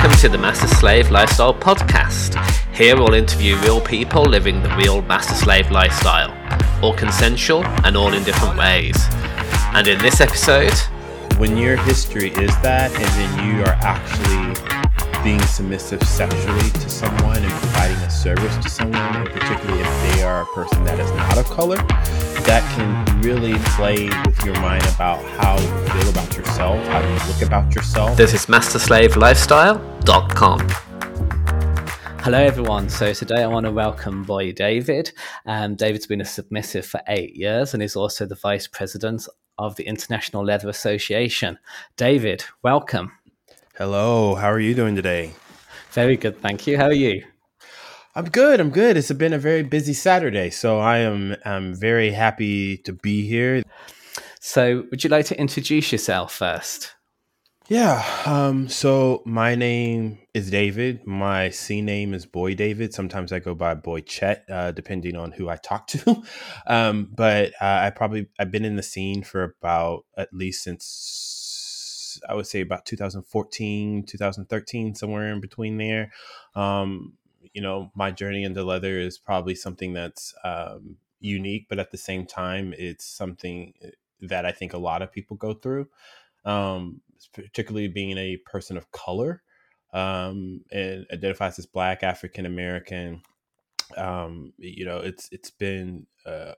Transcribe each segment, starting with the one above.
Welcome to the Master Slave Lifestyle Podcast. Here we'll interview real people living the real Master Slave lifestyle, all consensual and all in different ways. And in this episode, when your history is that, and then you are actually being submissive sexually to someone and providing a service to someone, and particularly if they are a person that is not of color, that can really play with your mind about how you feel about yourself, how you look about yourself. This is MasterSlaveLifestyle.com. Hello, everyone. So today I want to welcome Boi David. Um, David's been a submissive for eight years and is also the vice president of the International Leather Association. David, welcome. Hello. How are you doing today? Very good, thank you. How are you? I'm good. I'm good. It's been a very busy Saturday, so I am I'm very happy to be here. So, would you like to introduce yourself first? Yeah. Um, so my name is David. My scene name is Boi David. Sometimes I go by Boy Chet, uh, depending on who I talk to. um, but uh, I probably I've been in the scene for about at least since I would say about 2014, 2013, somewhere in between there. Um, you know, my journey into leather is probably something that's um, unique, but at the same time, it's something uh, that I think a lot of people go through. Um, particularly being a person of color um, and identifies as Black, African American. Um, you know, it's it's been a,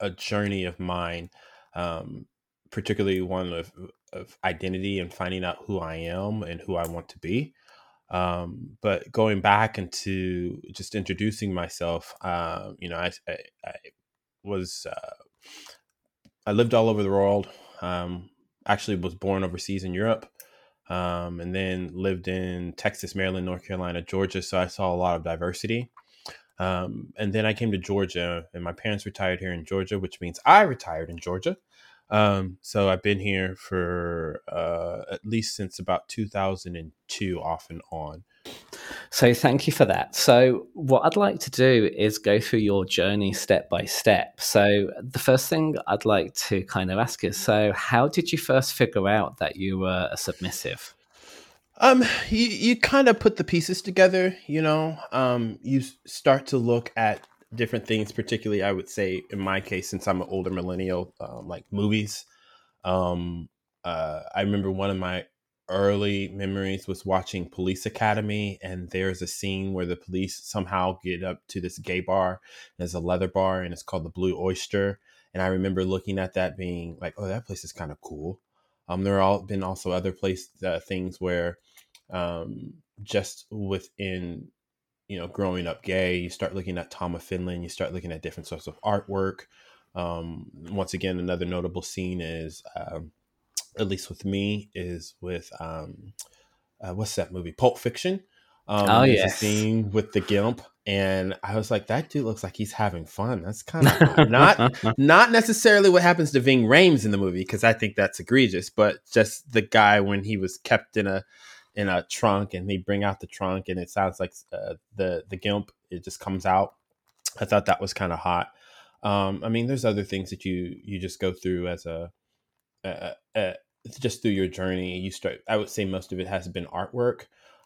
a journey of mine, um, particularly one of, of identity and finding out who I am and who I want to be. Um, but going back into just introducing myself, uh, you know, I, I, I was uh, I lived all over the world. Um, actually, was born overseas in Europe, um, and then lived in Texas, Maryland, North Carolina, Georgia. So I saw a lot of diversity. Um, and then I came to Georgia, and my parents retired here in Georgia, which means I retired in Georgia. Um, so I've been here for uh, at least since about 2002, off and on. So thank you for that. So what I'd like to do is go through your journey step by step. So the first thing I'd like to kind of ask is, so how did you first figure out that you were a submissive? Um, you, you kind of put the pieces together, you know, um, you start to look at different things, particularly I would say in my case, since I'm an older millennial, um, like movies. Um, uh, I remember one of my early memories was watching Police Academy, and there's a scene where the police somehow get up to this gay bar. There's a leather bar, and it's called the Blue Oyster. And I remember looking at that, being like, "Oh, that place is kind of cool." Um, there have been also other place uh, things where, um, just within you know, growing up gay, you start looking at Tom of Finland, you start looking at different sorts of artwork. Um, once again, another notable scene is, um, at least with me, is with um, uh, what's that movie? Pulp Fiction. Um, oh yeah, scene with the gimp, and I was like, that dude looks like he's having fun. That's kind of not not necessarily what happens to Ving Rhames in the movie because I think that's egregious, but just the guy when he was kept in a in a trunk and they bring out the trunk and it sounds like uh, the the gimp it just comes out. I thought that was kind of hot. Um, i mean there's other things that you you just go through as a, a, a, just through your journey you start i would say most of it has been artwork.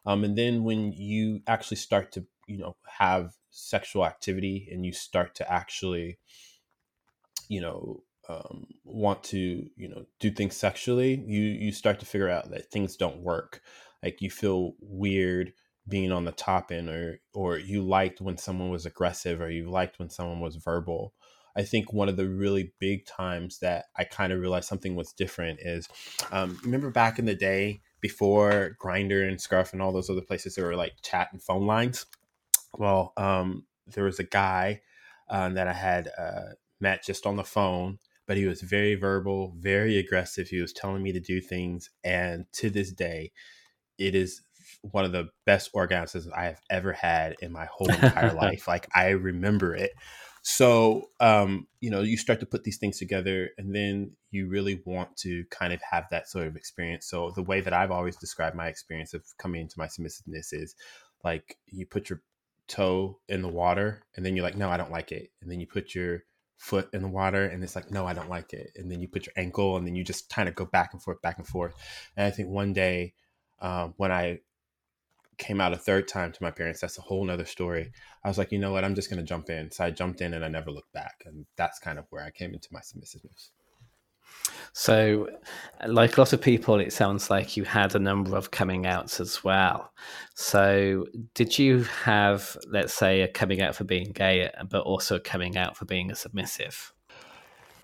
Um, and then when you actually start to you know have sexual activity and you start to actually you know um, want to you know do things sexually you you start to figure out that things don't work like you feel weird being on the top end or or you liked when someone was aggressive or you liked when someone was verbal. I think one of the really big times that i kind of realized something was different is um, remember back in the day before Grindr and Scruff and all those other places there were like chat and phone lines? Well um, there was a guy um, that i had uh, met just on the phone but he was very verbal very aggressive. He was telling me to do things and to this day it is one of the best orgasms I have ever had in my whole entire life. Like I remember it. So, um, you know, you start to put these things together and then you really want to kind of have that sort of experience. So, the way that I've always described my experience of coming into my submissiveness is like you put your toe in the water and then you're like, no, I don't like it. And then you put your foot in the water and it's like, no, I don't like it. And then you put your ankle and then you just kind of go back and forth, back and forth. And I think one day, um, when I came out a third time to my parents, that's a whole nother story. I was like, you know what, I'm just going to jump in. So I jumped in and I never looked back. And that's kind of where I came into my submissiveness. So, like a lot of people, it sounds like you had a number of coming outs as well. So, did you have, let's say, a coming out for being gay, but also coming out for being a submissive?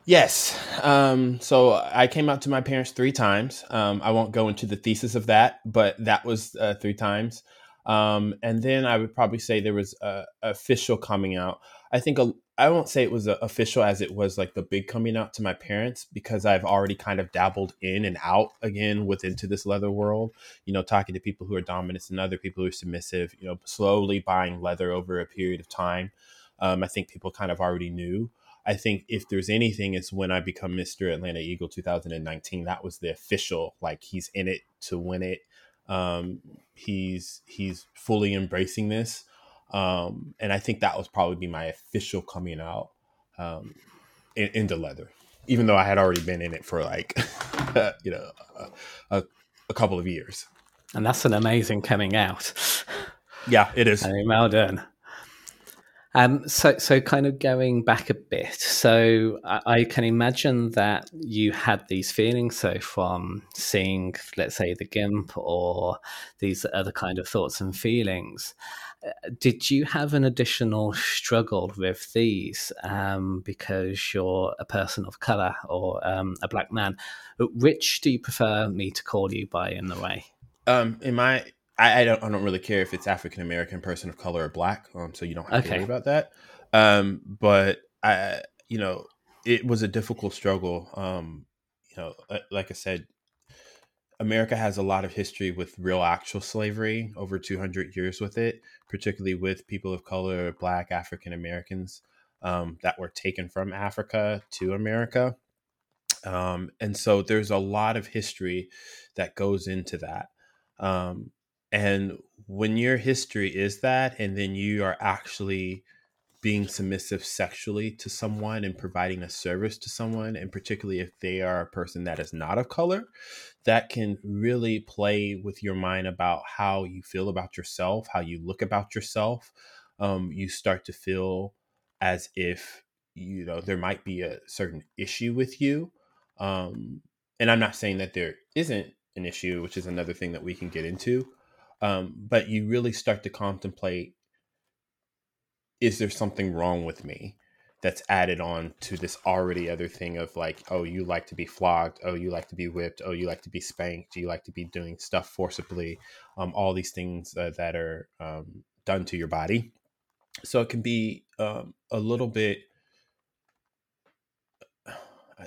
Yes. Um, so I came out to my parents three times. Um, I won't go into the thesis of that, but that was uh, three times. Um, and then I would probably say there was a, official coming out. I think a, I won't say it was official as it was like the big coming out to my parents because I've already kind of dabbled in and out again with into this leather world. You know, talking to people who are dominant and other people who are submissive. You know, slowly buying leather over a period of time. Um, I think people kind of already knew. I think if there's anything, it's when I become Mr. Atlanta Eagle 2019. That was the official, like he's in it to win it. Um, he's he's fully embracing this, um, and I think that was probably be my official coming out um, in, into leather, even though I had already been in it for like you know a, a, couple of years. And that's an amazing coming out. Yeah, it is. I mean, well done. Um, so, so kind of going back a bit. So, I, I, can imagine that you had these feelings. So, from seeing, let's say, the GIMP or these other kind of thoughts and feelings, uh, did you have an additional struggle with these um, because you're a person of color or um, a black man? Which do you prefer me to call you by in the way? Um, in my I, I, don't I don't really care if it's African American, person of color, or black. Um, so you don't have okay. to worry about that. Um, but I, you know, it was a difficult struggle. Um, you know, like I said, America has a lot of history with real actual slavery, over 200 years with it, particularly with people of color, black African Americans um, that were taken from Africa to America. Um, and so there's a lot of history that goes into that. Um, and when your history is that, and then you are actually being submissive sexually to someone and providing a service to someone, and particularly if they are a person that is not of color, that can really play with your mind about how you feel about yourself, how you look about yourself. Um, you start to feel as if you know there might be a certain issue with you. Um, and I'm not saying that there isn't an issue, which is another thing that we can get into. Um, but you really start to contemplate is there something wrong with me that's added on to this already other thing of like, oh, you like to be flogged, oh, you like to be whipped, oh, you like to be spanked, you like to be doing stuff forcibly, um, all these things uh, that are um, done to your body. So it can be um, a little bit.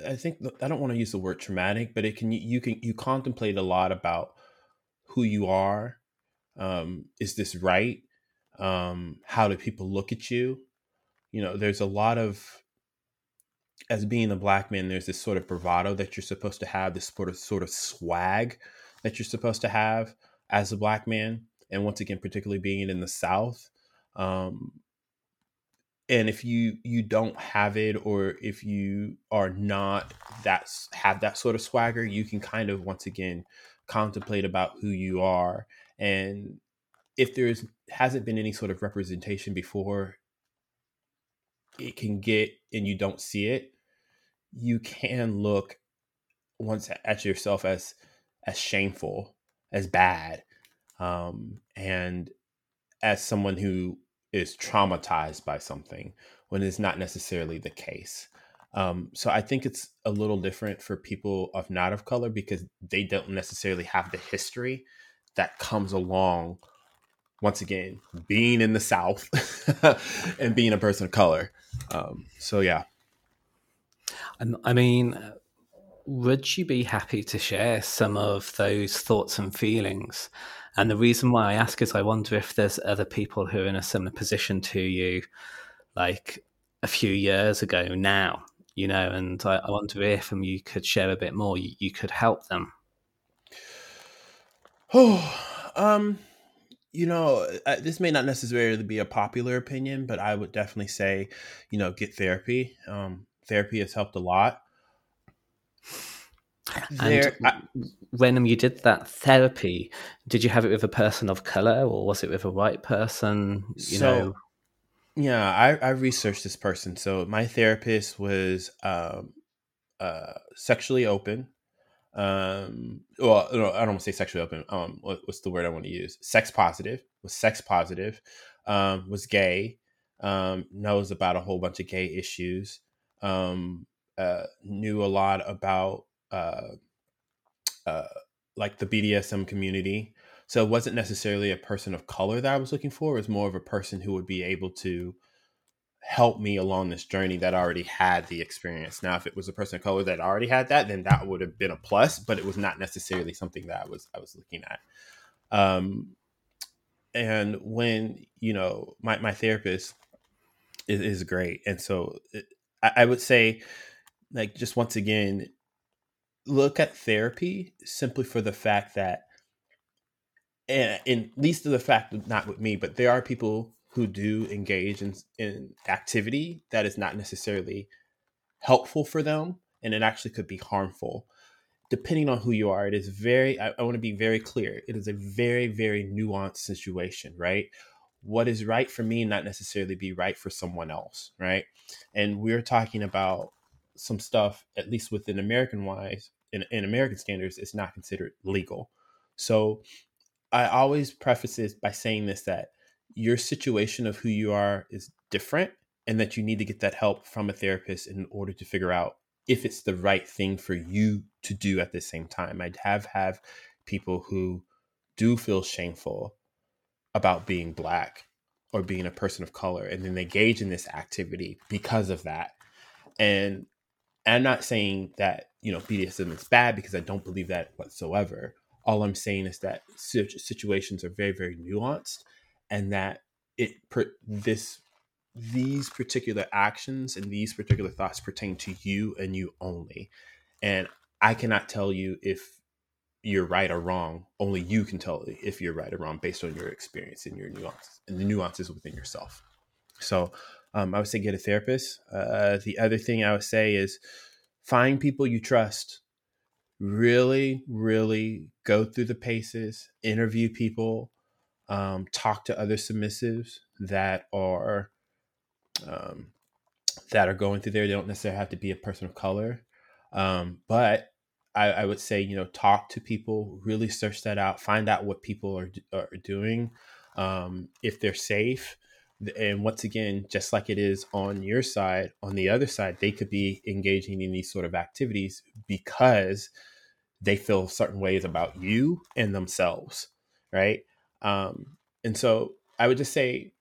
I think I don't want to use the word traumatic, but it can you can you contemplate a lot about who you are um, is this right? Um, how do people look at you? You know there's a lot of as being a black man there's this sort of bravado that you're supposed to have this sort of sort of swag that you're supposed to have as a black man and once again particularly being in the south um, and if you you don't have it or if you are not that have that sort of swagger you can kind of once again contemplate about who you are and if there's hasn't been any sort of representation before it can get and you don't see it you can look once at yourself as as shameful as bad um, and as someone who is traumatized by something when it's not necessarily the case. Um, so i think it's a little different for people of not of color because they don't necessarily have the history that comes along once again being in the south and being a person of color. Um, so yeah. I mean would you be happy to share some of those thoughts and feelings? And the reason why i ask is i wonder if there's other people who are in a similar position to you like a few years ago now you know and i, I wonder if and you could share a bit more you, you could help them Oh, um, you know, uh, this may not necessarily be a popular opinion, but I would definitely say, you know, get therapy. Um, therapy has helped a lot. There, and I, when you did that therapy, did you have it with a person of color or was it with a white person? You so, know, yeah, I, I researched this person. So my therapist was um, uh, sexually open. Um, well, no, I don't want to say sexually open. Um, what, what's the word I want to use? Sex positive. Was sex positive. Um, was gay. Um, knows about a whole bunch of gay issues. Um, uh, knew a lot about uh, uh, like the BDSM community. So it wasn't necessarily a person of color that I was looking for. It was more of a person who would be able to help me along this journey that already had the experience. Now, if it was a person of color that already had that, then that would have been a plus, but it was not necessarily something that I was I was looking at. Um, and when you know my my therapist is, is great, and so it, I, I would say, like just once again, look at therapy simply for the fact that and in least of the fact not with me but there are people who do engage in, in activity that is not necessarily helpful for them and it actually could be harmful. Depending on who you are it is very I, I want to be very clear it is a very very nuanced situation right? What is right for me not necessarily be right for someone else right? And we're talking about some stuff, at least within American wise, in, in American standards, it's not considered legal. So I always preface this by saying this that your situation of who you are is different and that you need to get that help from a therapist in order to figure out if it's the right thing for you to do at the same time. I have have people who do feel shameful about being black or being a person of color and then they engage in this activity because of that. And I'm not saying that you know BDSM is bad because I don't believe that whatsoever. All I'm saying is that situations are very very nuanced, and that it this these particular actions and these particular thoughts pertain to you and you only. And I cannot tell you if you're right or wrong. Only you can tell if you're right or wrong based on your experience and your nuances and the nuances within yourself. So um, I would say get a therapist. Uh, the other thing I would say is find people you trust. Really, really go through the paces, interview people, um, talk to other submissives that are um, that are going through there. They don't necessarily have to be a person of color, um, but I, I, would say you know talk to people, really search that out, find out what people are are doing, um, if they're safe, and once again just like it is on your side on the other side they could be engaging in these sort of activities because they feel certain ways about you and themselves right um, and so i would just say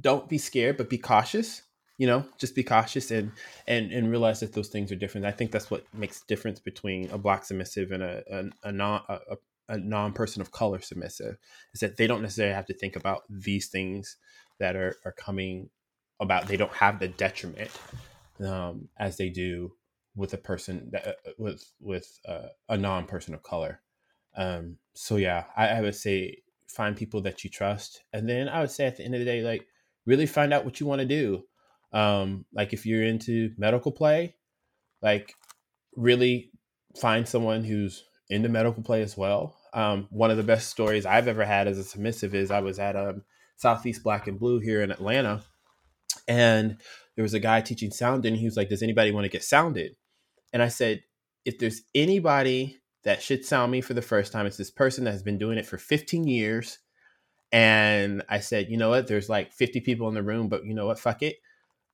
don't be scared but be cautious you know just be cautious and and and realize that those things are different. I think that's what makes difference between a black submissive and a a, a non a, a non-person of color submissive is that they don't necessarily have to think about these things that are, are coming about. They don't have the detriment um, as they do with a person that uh, with with uh, a non-person of color. Um, so yeah I, I would say find people that you trust and then i would say at the end of the day like really find out what you want to do um, like if you're into medical play like really find someone who's into medical play as well. Um, one of the best stories I've ever had as a submissive is I was at um, Southeast Black and Blue here in Atlanta, and there was a guy teaching sound, and he was like, "Does anybody want to get sounded?" And I said, "If there's anybody that should sound me for the first time, it's this person that has been doing it for 15 years." And I said, "You know what? There's like 50 people in the room, but you know what? Fuck it,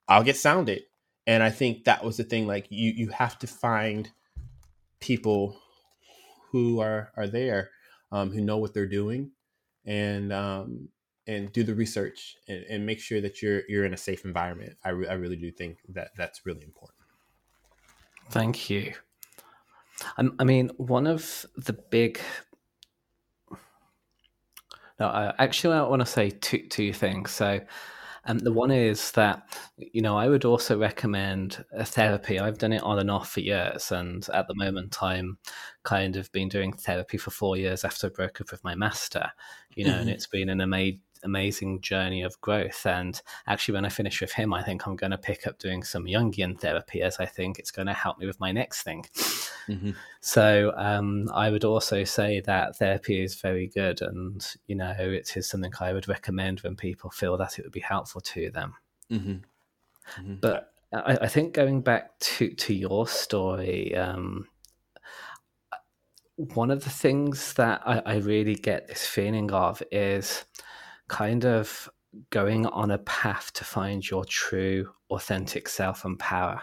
I'll get sounded." And I think that was the thing. Like you, you have to find people who are are there, um, who know what they're doing, and um, and do the research and, and, make sure that you're you're in a safe environment. I, re- I really do think that that's really important. Thank you. I, I mean, one of the big no, I, actually, I want to say two two things. So, um, the one is that, you know, I would also recommend a therapy. I've done it on and off for years. And at the moment, I'm kind of been doing therapy for four years after I broke up with my master, you know, mm-hmm. and it's been an amazing amazing journey of growth. And actually, when I finish with him, I think I'm going to pick up doing some Jungian therapy as I think it's going to help me with my next thing. Mm-hmm. So um, I would also say that therapy is very good, and you know it is something I would recommend when people feel that it would be helpful to them. Mm-hmm. Mm-hmm. But I, I, think going back to to your story, um, one of the things that I, I really get this feeling of is kind of going on a path to find your true, authentic self and power.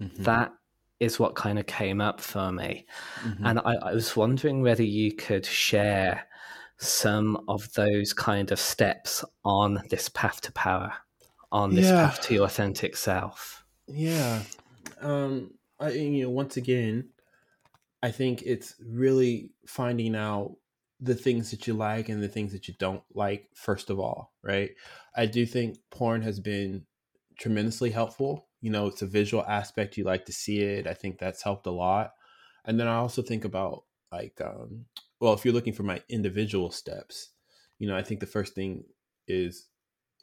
Mm-hmm. That is what kind of came up for me. Mm-hmm. And I, I, was wondering whether you could share some of those kind of steps on this path to power, on this yeah. path to your authentic self. Yeah. Um, I, you know, once again, I think it's really finding out the things that you like and the things that you don't like, first of all, right? I do think porn has been tremendously helpful you know it's a visual aspect you like to see it i think that's helped a lot. And then i also think about like um well if you're looking for my individual steps you know i think the first thing is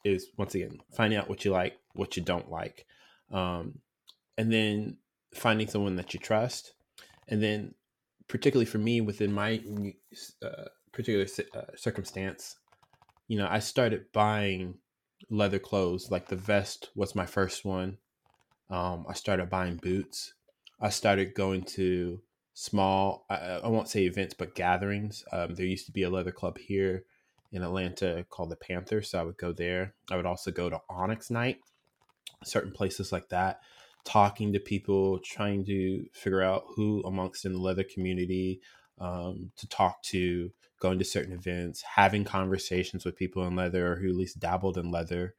is once again finding out what you like what you don't like um and then finding someone that you trust. And then particularly for me within my uh, particular uh, circumstance you know i started buying leather clothes like the vest was my first one um, I started buying boots. I started going to small, I, I won't say events, but gatherings. Um, there used to be a leather club here in Atlanta called the Panther. So I would go there. I would also go to Onyx Night, certain places like that, talking to people, trying to figure out who amongst in the leather community um, to talk to, going to certain events, having conversations with people in leather or who at least dabbled in leather.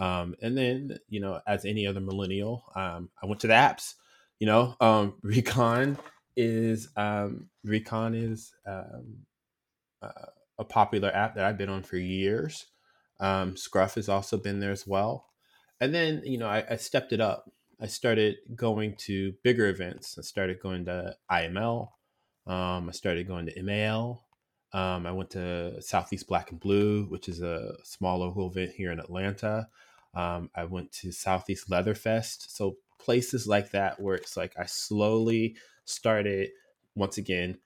Um, and then, you know, as any other millennial, um, I went to the apps. You know, um, Recon is um, Recon is um, uh, a popular app that I've been on for years. Um, Scruff has also been there as well. And then, you know, I, I stepped it up. I started going to bigger events. I started going to IML. I started going to MAL. Um, I went to Southeast Black and Blue, which is a small local event here in Atlanta. Um, I went to Southeast Leatherfest. So places like that where it's like I slowly started once again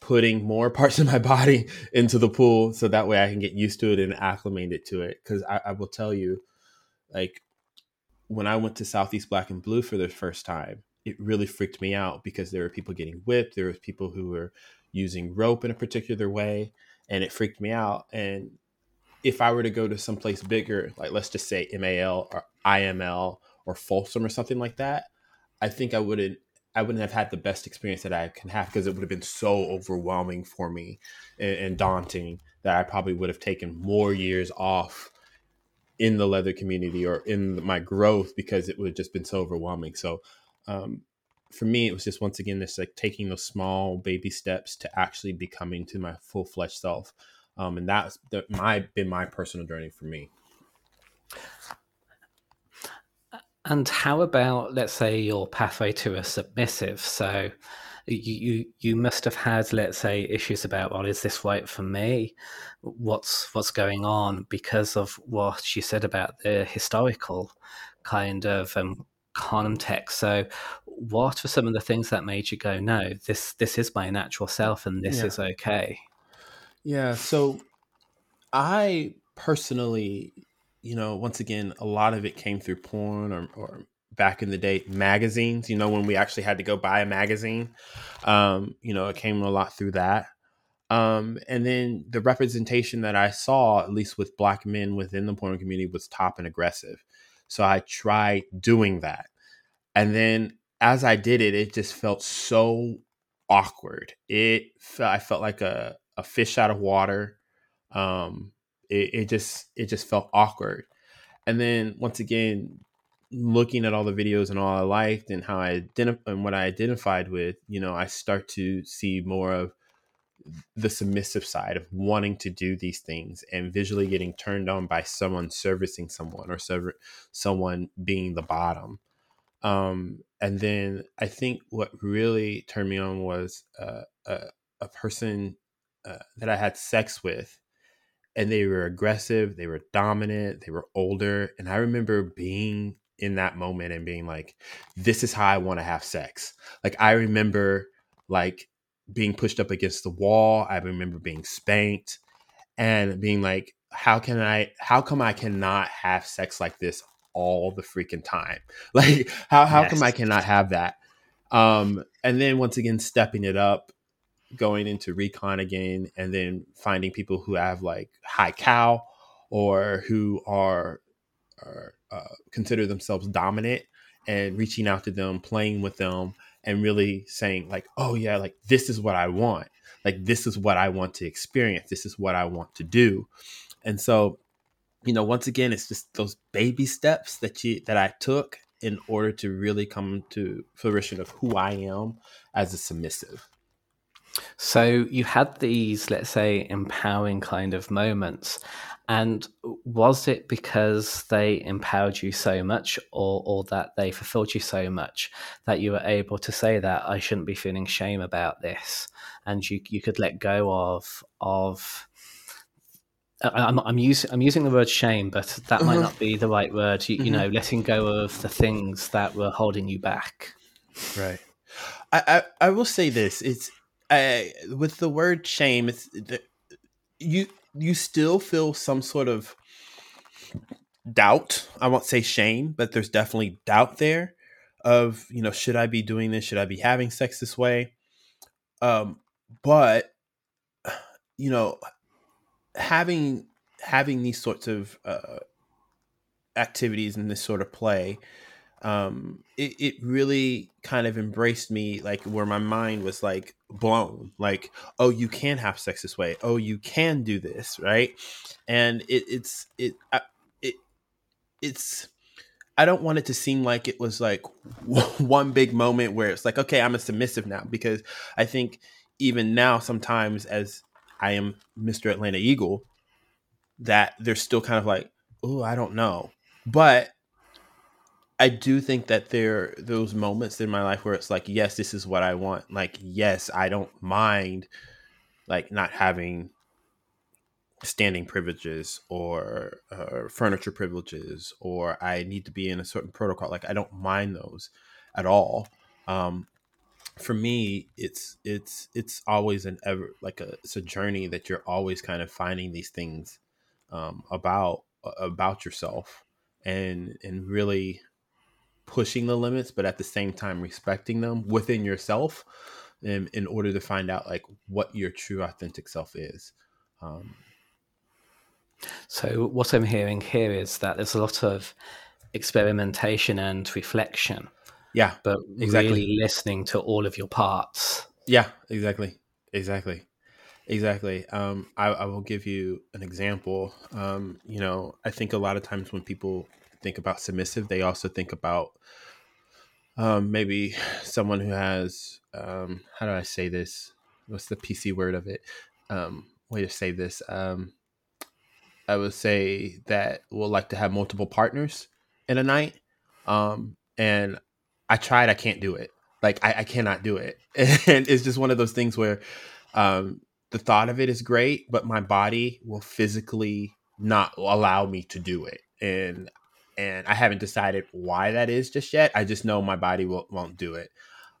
putting more parts of my body into the pool so that way I can get used to it and acclimate it to it. Because I, I will tell you, like when I went to Southeast Black and Blue for the first time, it really freaked me out because there were people getting whipped. There was people who were using rope in a particular way, and it freaked me out. And if I were to go to someplace bigger, like let's just say MAL or IML or Folsom or something like that, I think I wouldn't I wouldn't have had the best experience that I can have because it would have been so overwhelming for me and, and, daunting that I probably would have taken more years off in the leather community or in my growth because it would have just been so overwhelming. So um, for me, it was just once again this like taking those small baby steps to actually becoming to my full fledged self um, and that's the, my been my personal journey for me. And how about let's say your pathway to a submissive? So you, you you must have had let's say issues about well is this right for me what's what's going on because of what you said about the historical kind of um, context so what were some of the things that made you go no this this is my natural self and this yeah. is okay yeah. So I personally, you know, once again, a lot of it came through porn or, or back in the day magazines, you know, when we actually had to go buy a magazine. Um, you know, it came a lot through that. Um, and then the representation that I saw, at least with black men within the porn community, was top and aggressive. So I tried doing that. And then as I did it, it just felt so awkward. It I felt like a a fish out of water. Um, it, it just it just felt awkward. And then once again, looking at all the videos and all I liked and how I identif- and what I identified with, you know, I start to see more of the submissive side of wanting to do these things and visually getting turned on by someone servicing someone or serv- someone being the bottom. Um, and then I think what really turned me on was uh, a, a person uh, that I had sex with, and they were aggressive, they were dominant, they were older, and I remember being in that moment and being like, this is how I want to have sex. Like I remember like being pushed up against the wall. I remember being spanked and being like, how can I how come I cannot have sex like this all the freaking time? Like how how yes. come I cannot have that? Um and then once again stepping it up going into recon again and then finding people who have like high cow or who are, are uh, consider themselves dominant and reaching out to them playing with them and really saying like oh yeah like this is what i want. Like this is what i want to experience. This is what i want to do. And so you know once again it's just those baby steps that you that i took in order to really come to fruition of who i am as a submissive so you had these, let's say, empowering kind of moments. And was it because they empowered you so much or, or that they fulfilled you so much that you were able to say that I shouldn't be feeling shame about this? And you, you could let go of, of, I'm, I'm using I'm using the word shame, but that might mm-hmm. not be the right word. You, mm-hmm. you, know, letting go of the things that were holding you back. Right. I, I, I will say this: it's With the word shame, it's you you still feel some sort of doubt. I won't say shame, but there's definitely doubt there of you know should I be doing this? Should I be having sex this way? Um, but you know, having having these sorts of uh, activities and this sort of play um, it, it really kind of embraced me like where my mind was like blown like oh you can have sex this way. Oh you can do this right? And it, it's it it it's i don't want it to seem like it was like one big moment where it's like okay i'm a submissive now because i think even now sometimes as i am mr atlanta eagle that they're still kind of like oh i don't know. But I do think that there those moments in my life where it's like, yes, this is what I want. Like, yes, I don't mind like not having standing privileges or uh, furniture privileges or I need to be in a certain protocol. Like, I don't mind those at all. Um, for me, it's it's it's always an ever like a it's a journey that you're always kind of finding these things um, about about yourself and and really pushing the limits, but at the same time respecting them within yourself in, in order to find out like what your true authentic self is. Um, so what I'm hearing here is that there's a lot of experimentation and reflection. Yeah, but exactly. really listening to all of your parts. Yeah, exactly, exactly, exactly. Um, I, I will give you an example. Um, you know, I think a lot of times when people think about submissive, they also think about um, maybe someone who has um, how do I say this? What's the PC word of it? Um, way to say this. Um, I would say that will like to have multiple partners in a night. Um, and I tried, I can't do it. Like I, I cannot do it. And it's just one of those things where um, the thought of it is great, but my body will physically not allow me to do it. And and I haven't decided why that is just yet. I just know my body will, won't do it.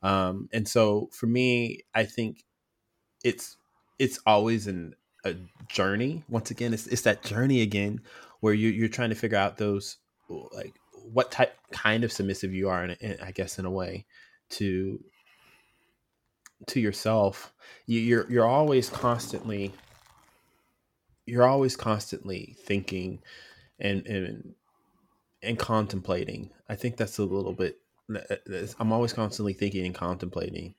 Um, and so for me, I think it's it's always an, a journey. Once again, it's, it's that journey again where you, you're trying to figure out those like what type kind of submissive you are, in I guess in a way to to yourself. You, you're you're always constantly you're always constantly thinking and and and contemplating. I think that's a little bit. I'm always constantly thinking and contemplating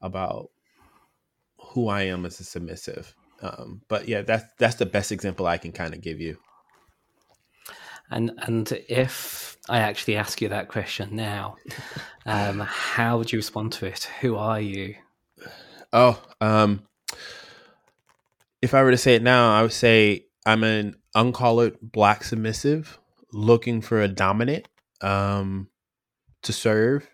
about who I am as a submissive. Um, but yeah, that's that's the best example I can kind of give you. And and if I actually ask you that question now, um, how would you respond to it? Who are you? Oh, um, if I were to say it now, I would say I'm an uncollared black submissive looking for a dominant um, to serve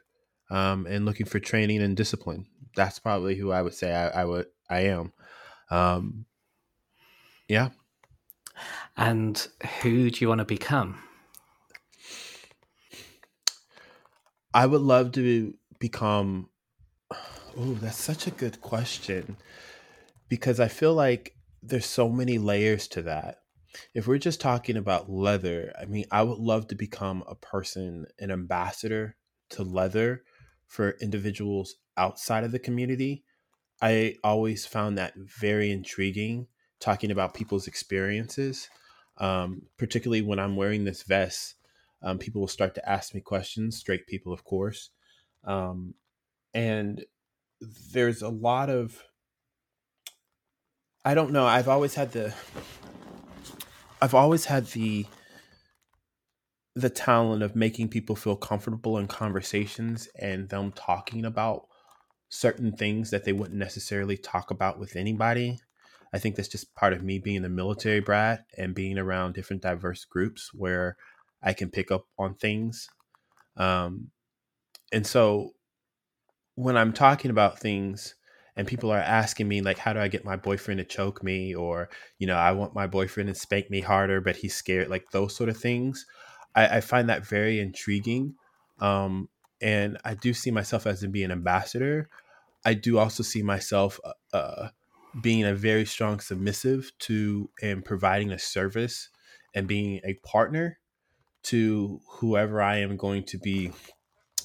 um, and looking for training and discipline. That's probably who I would say I, I would I am. Um, yeah. And who do you want to become? I would love to become. Oh, that's such a good question because I feel like there's so many layers to that. If we're just talking about leather, I mean, I would love to become a person, an ambassador to leather for individuals outside of the community. I always found that very intriguing, talking about people's experiences, um, particularly when I'm wearing this vest. Um, people will start to ask me questions, straight people, of course. Um, and there's a lot of, I don't know, I've always had the, I've always had the, the talent of making people feel comfortable in conversations and them talking about certain things that they wouldn't necessarily talk about with anybody. I think that's just part of me being a military brat and being around different diverse groups where I can pick up on things. Um, and so when I'm talking about things and people are asking me like how do I get my boyfriend to choke me? or you know I want my boyfriend to spank me harder but he's scared like those sort of things. I, I find that very intriguing um, and I do see myself as being an ambassador. I do also see myself uh, uh, being a very strong submissive to and providing a service and being a partner to whoever I am going to be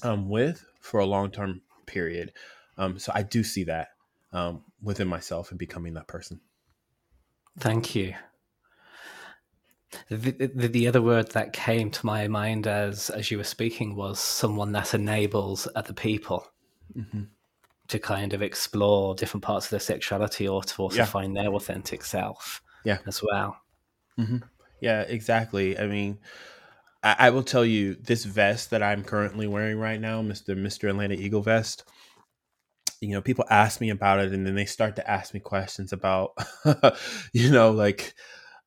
um, with for a long term period. Um, so I do see that um, within myself and becoming that person. Thank you. The, the, the, other word that came to my mind as as you were speaking was someone that enables other people mm-hmm. to kind of explore different parts of their sexuality or to also yeah. find their authentic self. Yeah, as well. Mm-hmm. Yeah, exactly. I mean, I, I will tell you this vest that I'm currently wearing right now, Mister Mister Atlanta Eagle vest. You know, people ask me about it, and then they start to ask me questions about, you know, like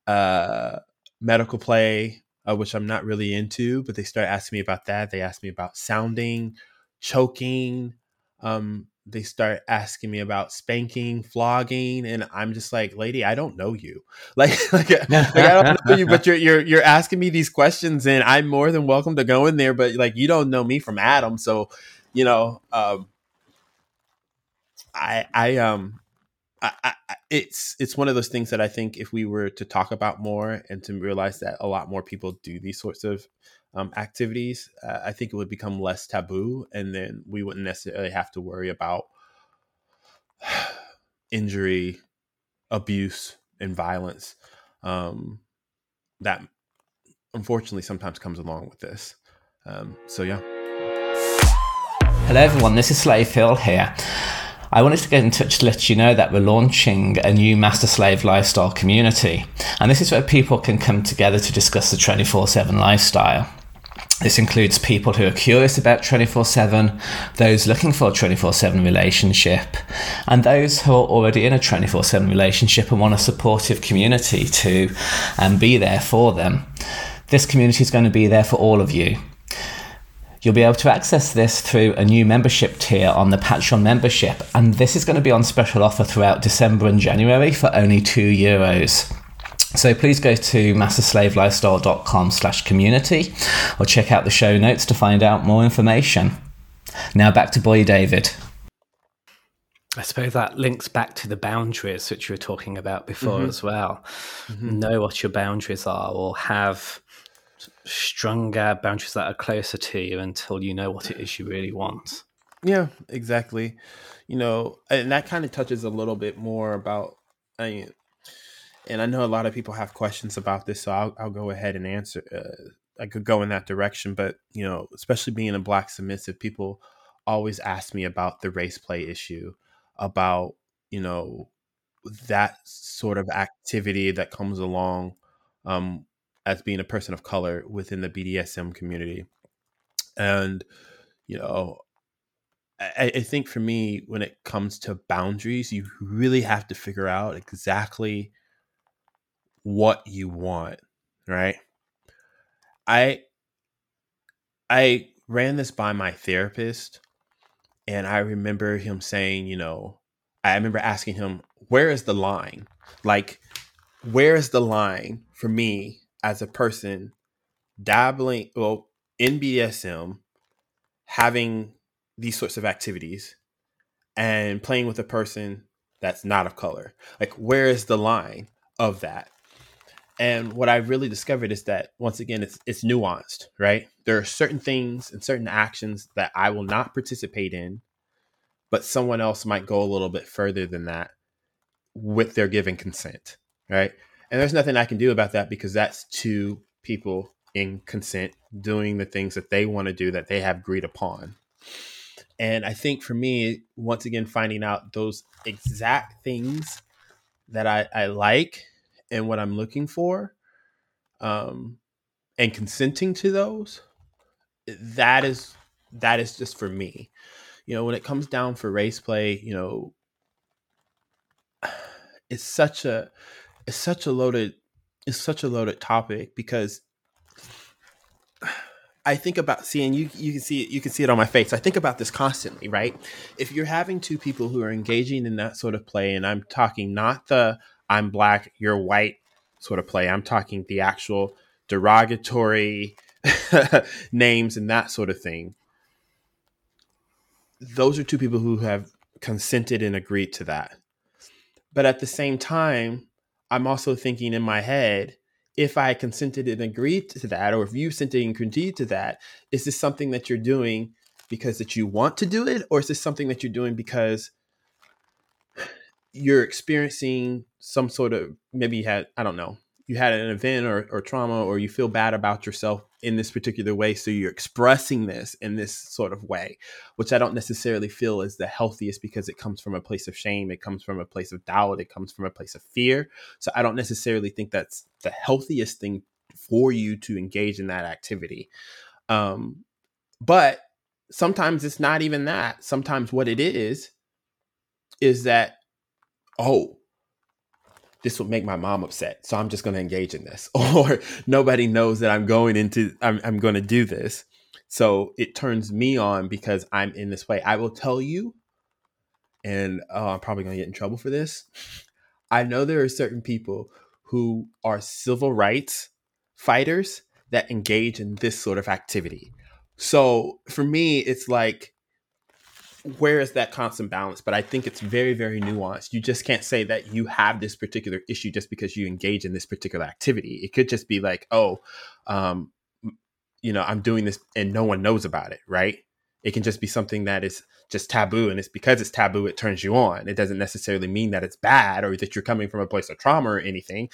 uh, medical play, uh, which I'm not really into. But they start asking me about that. They ask me about sounding, choking, um, they start asking me about spanking, flogging, and I'm just like, lady, I don't know you. Like, like, like I don't know you, but you're you're you're asking me these questions, and I'm more than welcome to go in there. But like, you don't know me from Adam, so you know, um, I I um. I, I, it's it's one of those things that I think if we were to talk about more and to realize that a lot more people do these sorts of um, activities, uh, I think it would become less taboo, and then we wouldn't necessarily have to worry about injury, abuse, and violence um, that unfortunately sometimes comes along with this. Um, so, yeah. Hello, everyone. This is Slave Phil here. I wanted to get in touch to let you know that we're launching a new Master Slave Lifestyle community. And this is where people can come together to discuss the 24 7 lifestyle. This includes people who are curious about 24 7, those looking for a 24 7 relationship, and those who are already in a 24 7 relationship and want a supportive community to um, be there for them. This community is going to be there for all of you. You'll be able to access this through a new membership tier on the Patreon membership, and this is going to be on special offer throughout December and January for only two euros. So please go to masterslavelifestyle.com slash community or check out the show notes to find out more information. Now back to Boi David. I suppose that links back to the boundaries which you were talking about before mm-hmm. as well. Mm-hmm. Know what your boundaries are or have stronger boundaries that are closer to you until you know what it is you really want. Yeah, exactly. You know, and that kind of touches a little bit more about I mean, and I know a lot of people have questions about this, so I'll, I'll go ahead and answer. Uh, I could go in that direction, but you know, especially being a black submissive, people always ask me about the race play issue, about you know that sort of activity that comes along um, as being a person of color within the BDSM community, and you know. I, I think for me, when it comes to boundaries, you really have to figure out exactly what you want, right? I I ran this by my therapist and I remember him saying, you know, I remember asking him, where is the line? Like, where is the line for me as a person dabbling well in BDSM having these sorts of activities and playing with a person that's not of color. Like, where is the line of that? And what I've really discovered is that once again, it's it's nuanced, right? There are certain things and certain actions that I will not participate in, but someone else might go a little bit further than that with their given consent, right? And there's nothing I can do about that because that's two people in consent doing the things that they want to do that they have agreed upon. And I think for me, once again, finding out those exact things that I, I like and what I'm looking for, um, and consenting to those, that is that is just for me. You know, when it comes down for race play, you know, it's such a it's such a loaded it's such a loaded topic because I think about seeing you you can see it you can see it on my face. I think about this constantly, right? If you're having two people who are engaging in that sort of play and I'm talking not the I'm black, you're white sort of play. I'm talking the actual derogatory names and that sort of thing. Those are two people who have consented and agreed to that. But at the same time, I'm also thinking in my head, if I consented and agreed to that, or if you consented and agreed to that, is this something that you're doing because that you want to do it, or is this something that you're doing because you're experiencing some sort of maybe you had I don't know you had an event or, or trauma or you feel bad about yourself in this particular way so you're expressing this in this sort of way which i don't necessarily feel is the healthiest because it comes from a place of shame it comes from a place of doubt it comes from a place of fear. So i don't necessarily think that's the healthiest thing for you to engage in that activity. Um, but sometimes it's not even that. Sometimes what it is is that oh this will make my mom upset. So I'm just going to engage in this. Or nobody knows that I'm going into, I'm, I'm going to do this. So it turns me on because I'm in this way. I will tell you, and oh, I'm probably going to get in trouble for this. I know there are certain people who are civil rights fighters that engage in this sort of activity. So for me, it's like where is that constant balance? But I think it's very, very nuanced. You just can't say that you have this particular issue just because you engage in this particular activity. It could just be like, oh, um, you know, I'm doing this and no one knows about it, right? It can just be something that is just taboo, and it's because it's taboo, it turns you on. It doesn't necessarily mean that it's bad or that you're coming from a place of trauma or anything.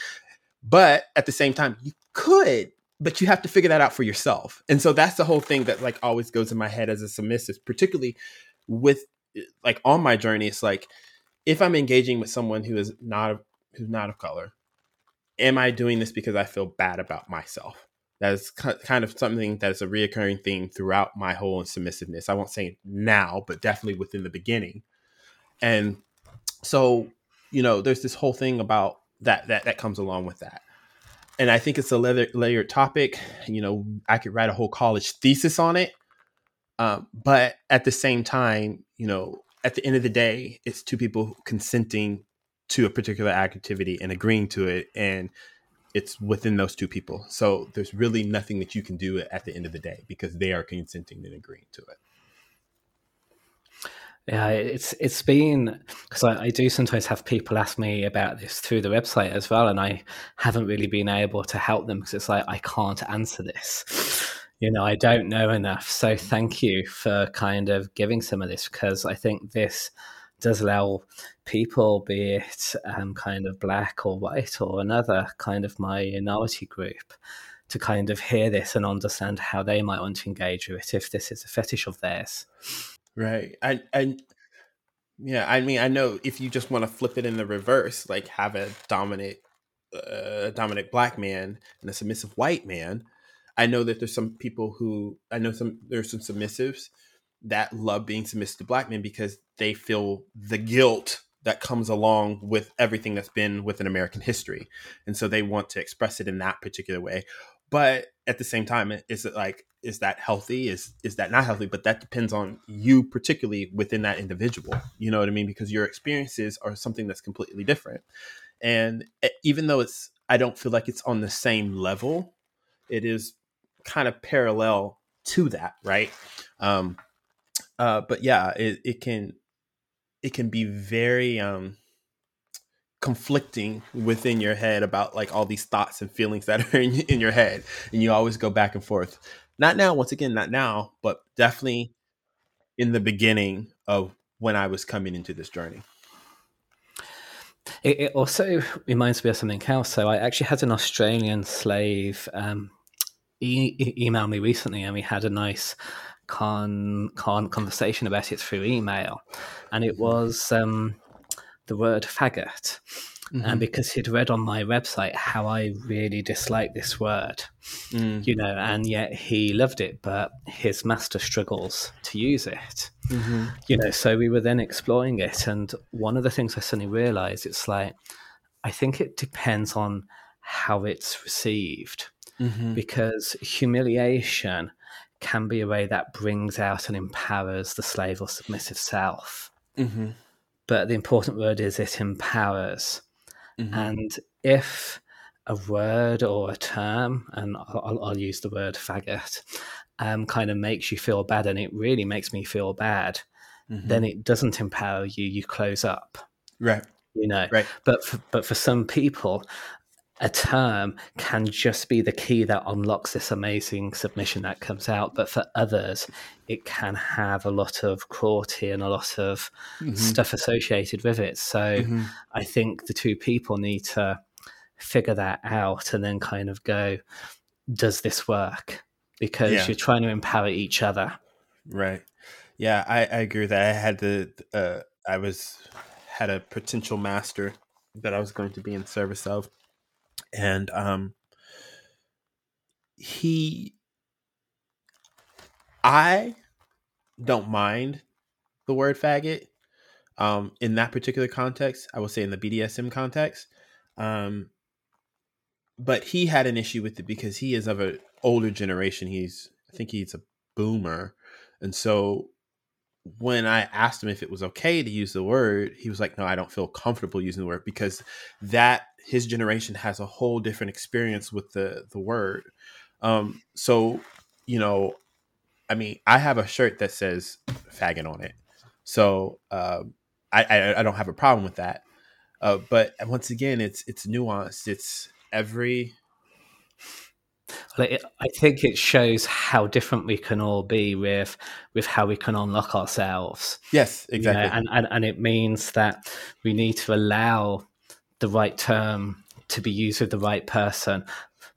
But at the same time, you could but you have to figure that out for yourself. And so that's the whole thing that like always goes in my head as a submissive, particularly with like on my journey it's like if i'm engaging with someone who is not who's not of color am i doing this because i feel bad about myself? That is kind of something that is a reoccurring theme throughout my whole submissiveness. I won't say now but definitely within the beginning. And so you know there's this whole thing about that that that comes along with that. And i think it's a layered topic. You know i could write a whole college thesis on it um, but at the same time, you know, at the end of the day, it's two people consenting to a particular activity and agreeing to it, and it's within those two people. So there's really nothing that you can do at the end of the day because they are consenting and agreeing to it. Yeah, it's it's been because I, I, do sometimes have people ask me about this through the website as well, and I haven't really been able to help them because it's like I can't answer this you know, I don't know enough. So thank you for kind of giving some of this because I think this does allow people, be it um, kind of black or white or another kind of minority group, to kind of hear this and understand how they might want to engage with it if this is a fetish of theirs. Right. And I, yeah, I mean, I know if you just want to flip it in the reverse, like have a dominant, uh, dominant black man and a submissive white man, I know that there's some people who I know some there's some submissives that love being submissive to black men because they feel the guilt that comes along with everything that's been within American history. And so they want to express it in that particular way. But at the same time, is it like, is that healthy? Is is that not healthy? But that depends on you, particularly within that individual. You know what I mean? Because your experiences are something that's completely different. And eh, even though it's I don't feel like it's on the same level, it is kind of parallel to that, right? Um, uh, but yeah, it, it can it can be very um, conflicting within your head about like all these thoughts and feelings that are in, in your head, and you always go back and forth. Not now, once again, not now, but definitely in the beginning of when I was coming into this journey. It, it, also reminds me of something else. So I actually had an Australian slave um, e- e- email me recently, and we had a nice con, con conversation about it through email, and it mm-hmm. was um, the word faggot. Mm-hmm. And because he'd read on my website how I really dislike this word, mm. you know, and yet he loved it, but his master struggles to use it, mm-hmm. you know. So we were then exploring it, and one of the things I suddenly realized it's like, I think it depends on how it's received, mm-hmm. because humiliation can be a way that brings out and empowers the slave or submissive self. Mm-hmm. But the important word is it empowers. Mm-hmm. And if a word or a term, and I'll, I'll use the word faggot, um, kind of makes you feel bad, and it really makes me feel bad, mm-hmm. then it doesn't empower you. You close up, right? You know, right? But for, but for some people, a term can just be the key that unlocks this amazing submission that comes out. But for others, it can have a lot of cruelty and a lot of mm-hmm. stuff associated with it. So mm-hmm. I think the two people need to figure that out and then kind of go, does this work? Because yeah. you're trying to empower each other. Right. Yeah, I, I agree with that. I had the, uh, I was, had a potential master that I was going to be in service of and um he i don't mind the word faggot um in that particular context i will say in the bdsm context um but he had an issue with it because he is of an older generation he's i think he's a boomer and so when I asked him if it was okay to use the word, he was like, "No, I don't feel comfortable using the word because that his generation has a whole different experience with the the word." Um, so, you know, I mean, I have a shirt that says "faggot" on it, so uh, I, I, I don't have a problem with that. Uh, but once again, it's it's nuanced. It's every I think it shows how different we can all be with with how we can unlock ourselves. Yes, exactly. You know, and, and and it means that we need to allow the right term to be used with the right person,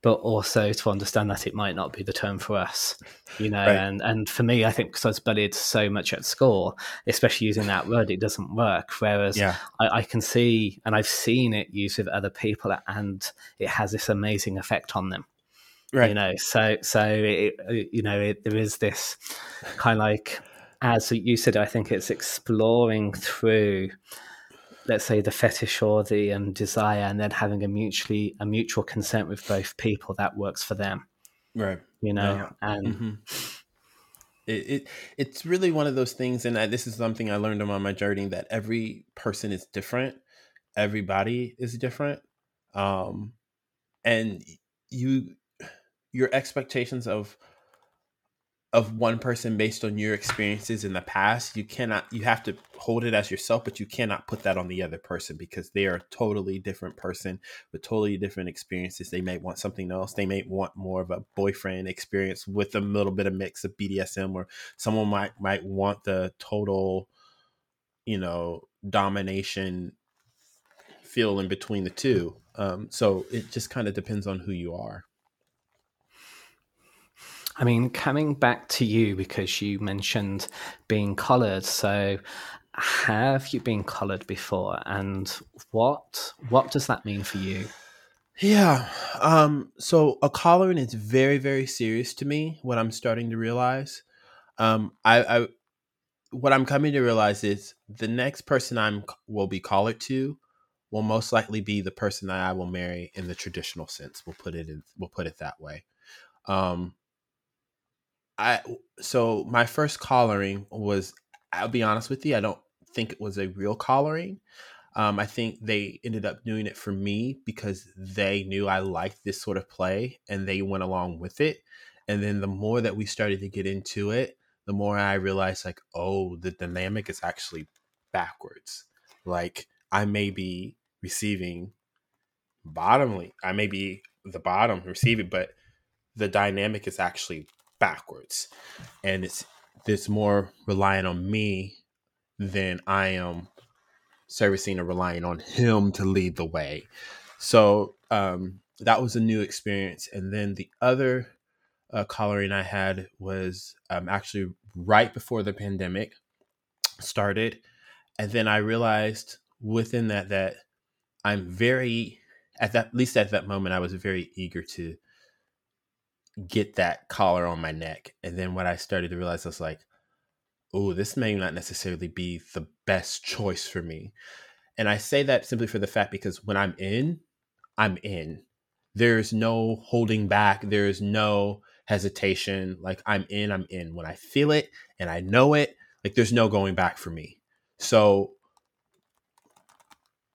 but also to understand that it might not be the term for us. You know, right. and and for me, I think because I was bullied so much at school, especially using that word, it doesn't work. Whereas yeah. I, I can see and I've seen it used with other people, and it has this amazing effect on them right. you know so so it, you know it, there is this kind of like as you said i think it's exploring through let's say the fetish or the um, desire and then having a mutually a mutual consent with both people that works for them right you know yeah. and mm-hmm. it, it it's really one of those things and I, this is something i learned on my journey that every person is different everybody is different um and you your expectations of of one person based on your experiences in the past you cannot you have to hold it as yourself but you cannot put that on the other person because they are a totally different person with totally different experiences. They may want something else. They may want more of a boyfriend experience with a little bit of mix of bdsm or someone might might want the total you know domination feel in between the two. Um, so it just kind of depends on who you are I mean, coming back to you because you mentioned being collared. So, have you been collared before, and what what does that mean for you? Yeah. Um, so a collaring is very, very serious to me. What I'm starting to realize, um, I, I, what I'm coming to realize is the next person I'm will be collared to will most likely be the person that I will marry in the traditional sense. We'll put it in. We'll put it that way. Um, I so my first collaring was I'll be honest with you, I don't think it was a real collaring. Um, I think they ended up doing it for me because they knew I liked this sort of play and they went along with it. And then the more that we started to get into it, the more I realized like, oh, the dynamic is actually backwards. Like I may be receiving bottomly. I may be the bottom receiving, but the dynamic is actually backwards. And it's it's more relying on me than I am servicing or relying on him to lead the way. So um, that was a new experience. And then the other uh, collaring I had was um, actually right before the pandemic started. And then I realized within that that I'm very at that at least at that moment I was very eager to get that collar on my neck. And then what I started to realize I was like, oh, this may not necessarily be the best choice for me. And I say that simply for the fact because when I'm in, I'm in. There's no holding back. There's no hesitation. Like I'm in, I'm in. When I feel it and I know it, like there's no going back for me. So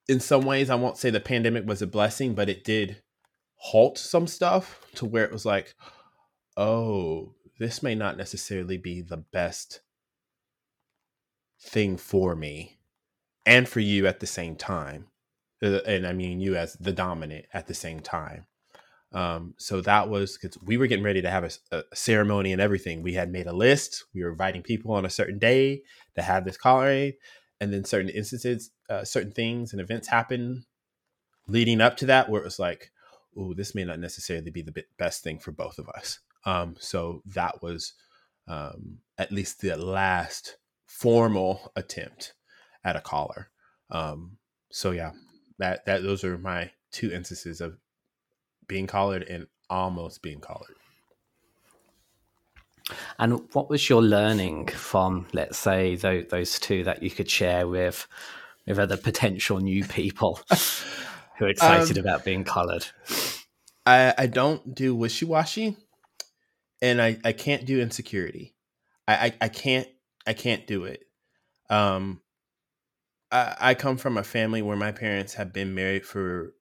in some ways, I won't say the pandemic was a blessing, but it did halt some stuff to where it was like, oh, this may not necessarily be the best thing for me and for you at the same time. Uh, and I mean, you as the dominant at the same time. Um, so that was because we were getting ready to have a, a, ceremony and everything. We had made a list. We were inviting people on a certain day to have this collaring, and then certain instances, uh, certain things and events happen leading up to that, where it was like, "Oh, this may not necessarily be the best thing for both of us." Um, so that was um, at least the last formal attempt at a collar. Um, so yeah, that that those are my two instances of being collared and almost being collared. And what was your learning from, let's say, those, those two that you could share with with other potential new people who are excited um, about being collared. I, I don't do wishy washy, and I, I can't do insecurity. I, I, I can't I can't do it. Um, I, I come from a family where my parents have been married for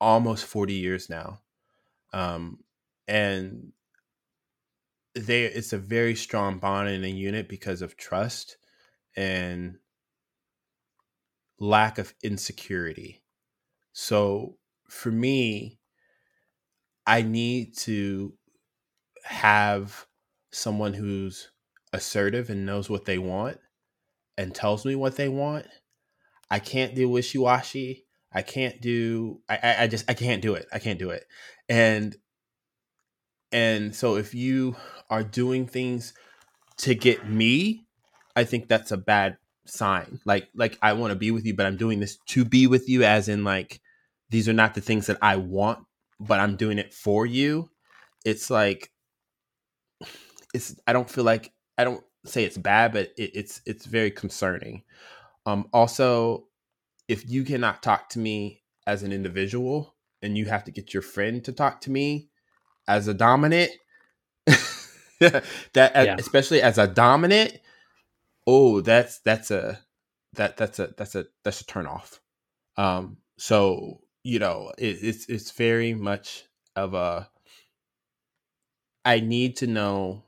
almost 40 years now. Um, and they it's a very strong bond in a unit because of trust and lack of insecurity. So for me, I need to have someone who's assertive and knows what they want and tells me what they want. I can't do wishy washy. I can't do. I, I just I can't do it. I can't do it. And and so if you are doing things to get me, I think that's a bad sign. Like like I want to be with you, but I'm doing this to be with you, as in like these are not the things that I want, but I'm doing it for you. It's like it's I don't feel like I don't say it's bad, but it, it's it's very concerning. Um, also, if you cannot talk to me as an individual and you have to get your friend to talk to me as a dominant, that yeah. especially as a dominant, oh, that's that's a that that's a that's a that's a turn off. Um, so you know, it, it's it's very much of a. I need to know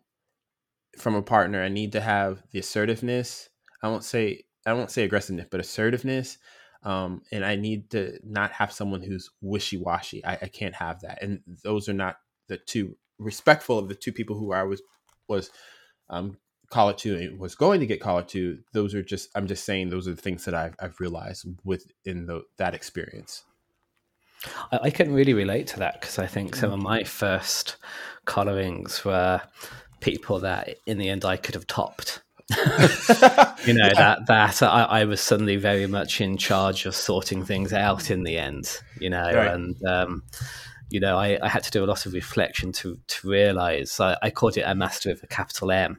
from a partner, I need to have the assertiveness. I won't say I won't say aggressiveness, but assertiveness. Um, and I need to not have someone who's wishy washy. I, I, can't have that. And those are not the two respectful of the two people who I was was um, it to and was going to get it to. Those are just I'm just saying those are the things that I've I've realized within the, that experience. I, I can really relate to that because I think some of my first collarings were people that in the end I could have topped. you know yeah. that that I, I, was suddenly very much in charge of sorting things out in the end. You know, right. and um, you know I, I, had to do a lot of reflection to to realize I, I called it a master with a capital M,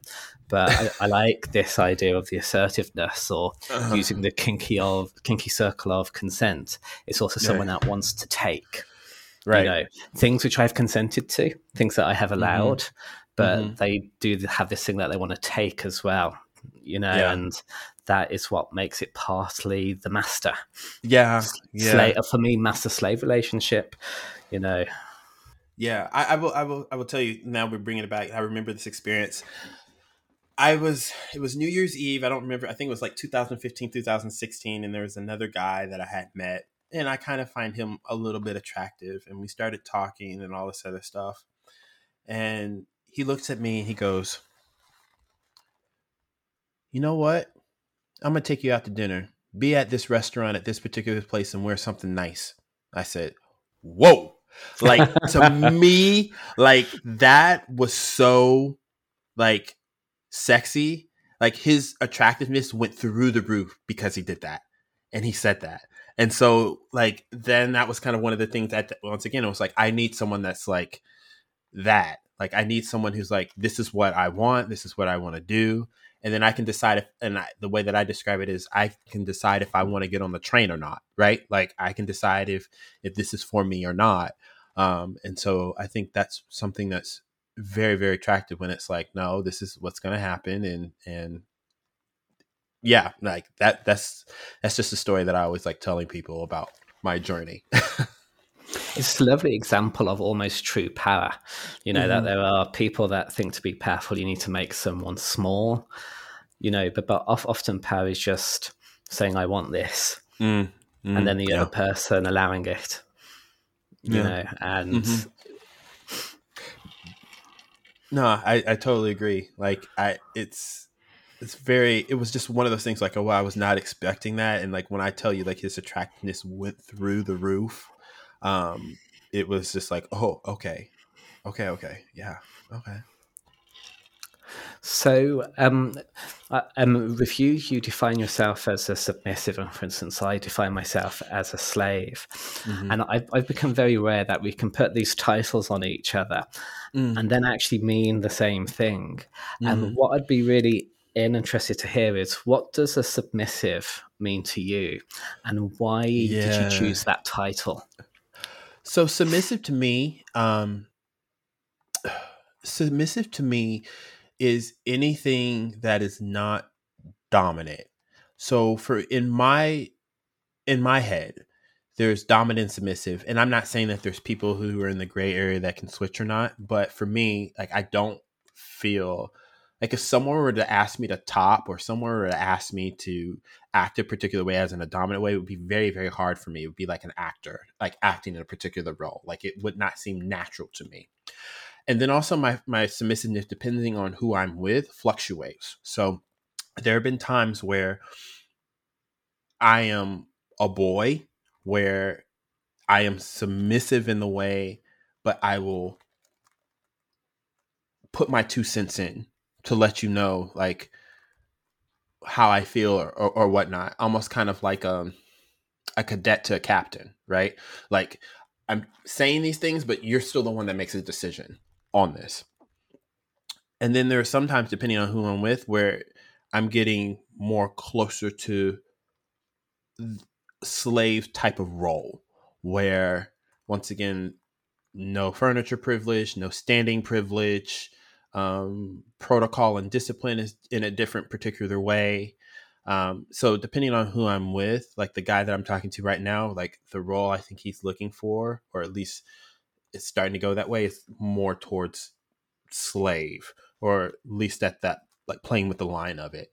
but I, I, like this idea of the assertiveness or uh-huh. using the kinky of kinky circle of consent. It's also someone that wants to take. Right. You know, things which I've consented to, things that I have mm-hmm. allowed, mm-hmm but mm-hmm. they do have this thing that they want to take as well you know yeah. and that is what makes it partly the master yeah yeah slave, for me master slave relationship you know Yeah, I, I, will. I will. I will tell you. Now we're bringing it back. I remember this experience. I was. It was New Year's Eve. I don't remember. I think it was like 2015, 2016, and there was another guy that I had met, and I kind of find him a little bit attractive, and we started talking and all this other stuff. And he looks at me and he goes, "You know what? I'm gonna take you out to dinner. Be at this restaurant at this particular place and wear something nice." I said, "Whoa." Like to me, like that was so like sexy. Like his attractiveness went through the roof because he did that. And he said that. And so like then that was kind of one of the things that once again it was like I need someone that's like that. Like I need someone who's like this is what I want, this is what I want to do and then I can decide if, and I, the way that I describe it is I can decide if I want to get on the train or not, right? Like I can decide if if this is for me or not. Um, and so I think that's something that's very very attractive when it's like, no, this is what's going to happen, and and yeah, like that. That's that's just a story that I always like telling people about my journey. It's a lovely example of almost true power. You know, mm-hmm. that there are people that think to be powerful, you need to make someone small, you know, but, but often power is just saying, I want this. Mm, mm, and then the yeah. other person allowing it, you yeah. know, and. Mm-hmm. No, I, I totally agree. Like I, it's, it's very it was just one of those things like oh wow, I was not expecting that and like when I tell you like his attractiveness went through the roof um, it was just like, oh, okay, okay, okay, yeah, okay. So, um, um, with you, you define yourself as a submissive, and for instance, I define myself as a slave. Mm-hmm. And I've, I've, become very aware that we can put these titles on each other mm. and then actually mean the same thing. Mm-hmm. And what I'd be really interested to hear is what does a submissive mean to you, and why yeah. did you choose that title? So submissive to me, um, submissive to me is anything that is not dominant. So for in my in my head, there's dominant submissive, and I'm not saying that there's people who are in the gray area that can switch or not, but for me, like I don't feel like if someone were to ask me to top or someone were to ask me to act a particular way as in a dominant way it would be very very hard for me. It would be like an actor like acting in a particular role. Like it would not seem natural to me and then also my my submissiveness depending on who i'm with fluctuates so there have been times where i am a boy where i am submissive in the way but i will put my two cents in to let you know like how I feel or, or, or whatnot. Almost kind of like a um, a cadet to a captain, right? Like I'm saying these things, but you're still the one that makes a decision on this. And then there are sometimes, depending on who I'm with, where I'm getting more closer to slave type of role, where once again, no furniture privilege, no standing privilege, um, protocol and discipline is in a different particular way. Um, so depending on who I'm with, like the guy that I'm talking to right now, like the role I think he's looking for, or at least it's starting to go that way, it's more towards slave, or at least at that like playing with the line of it.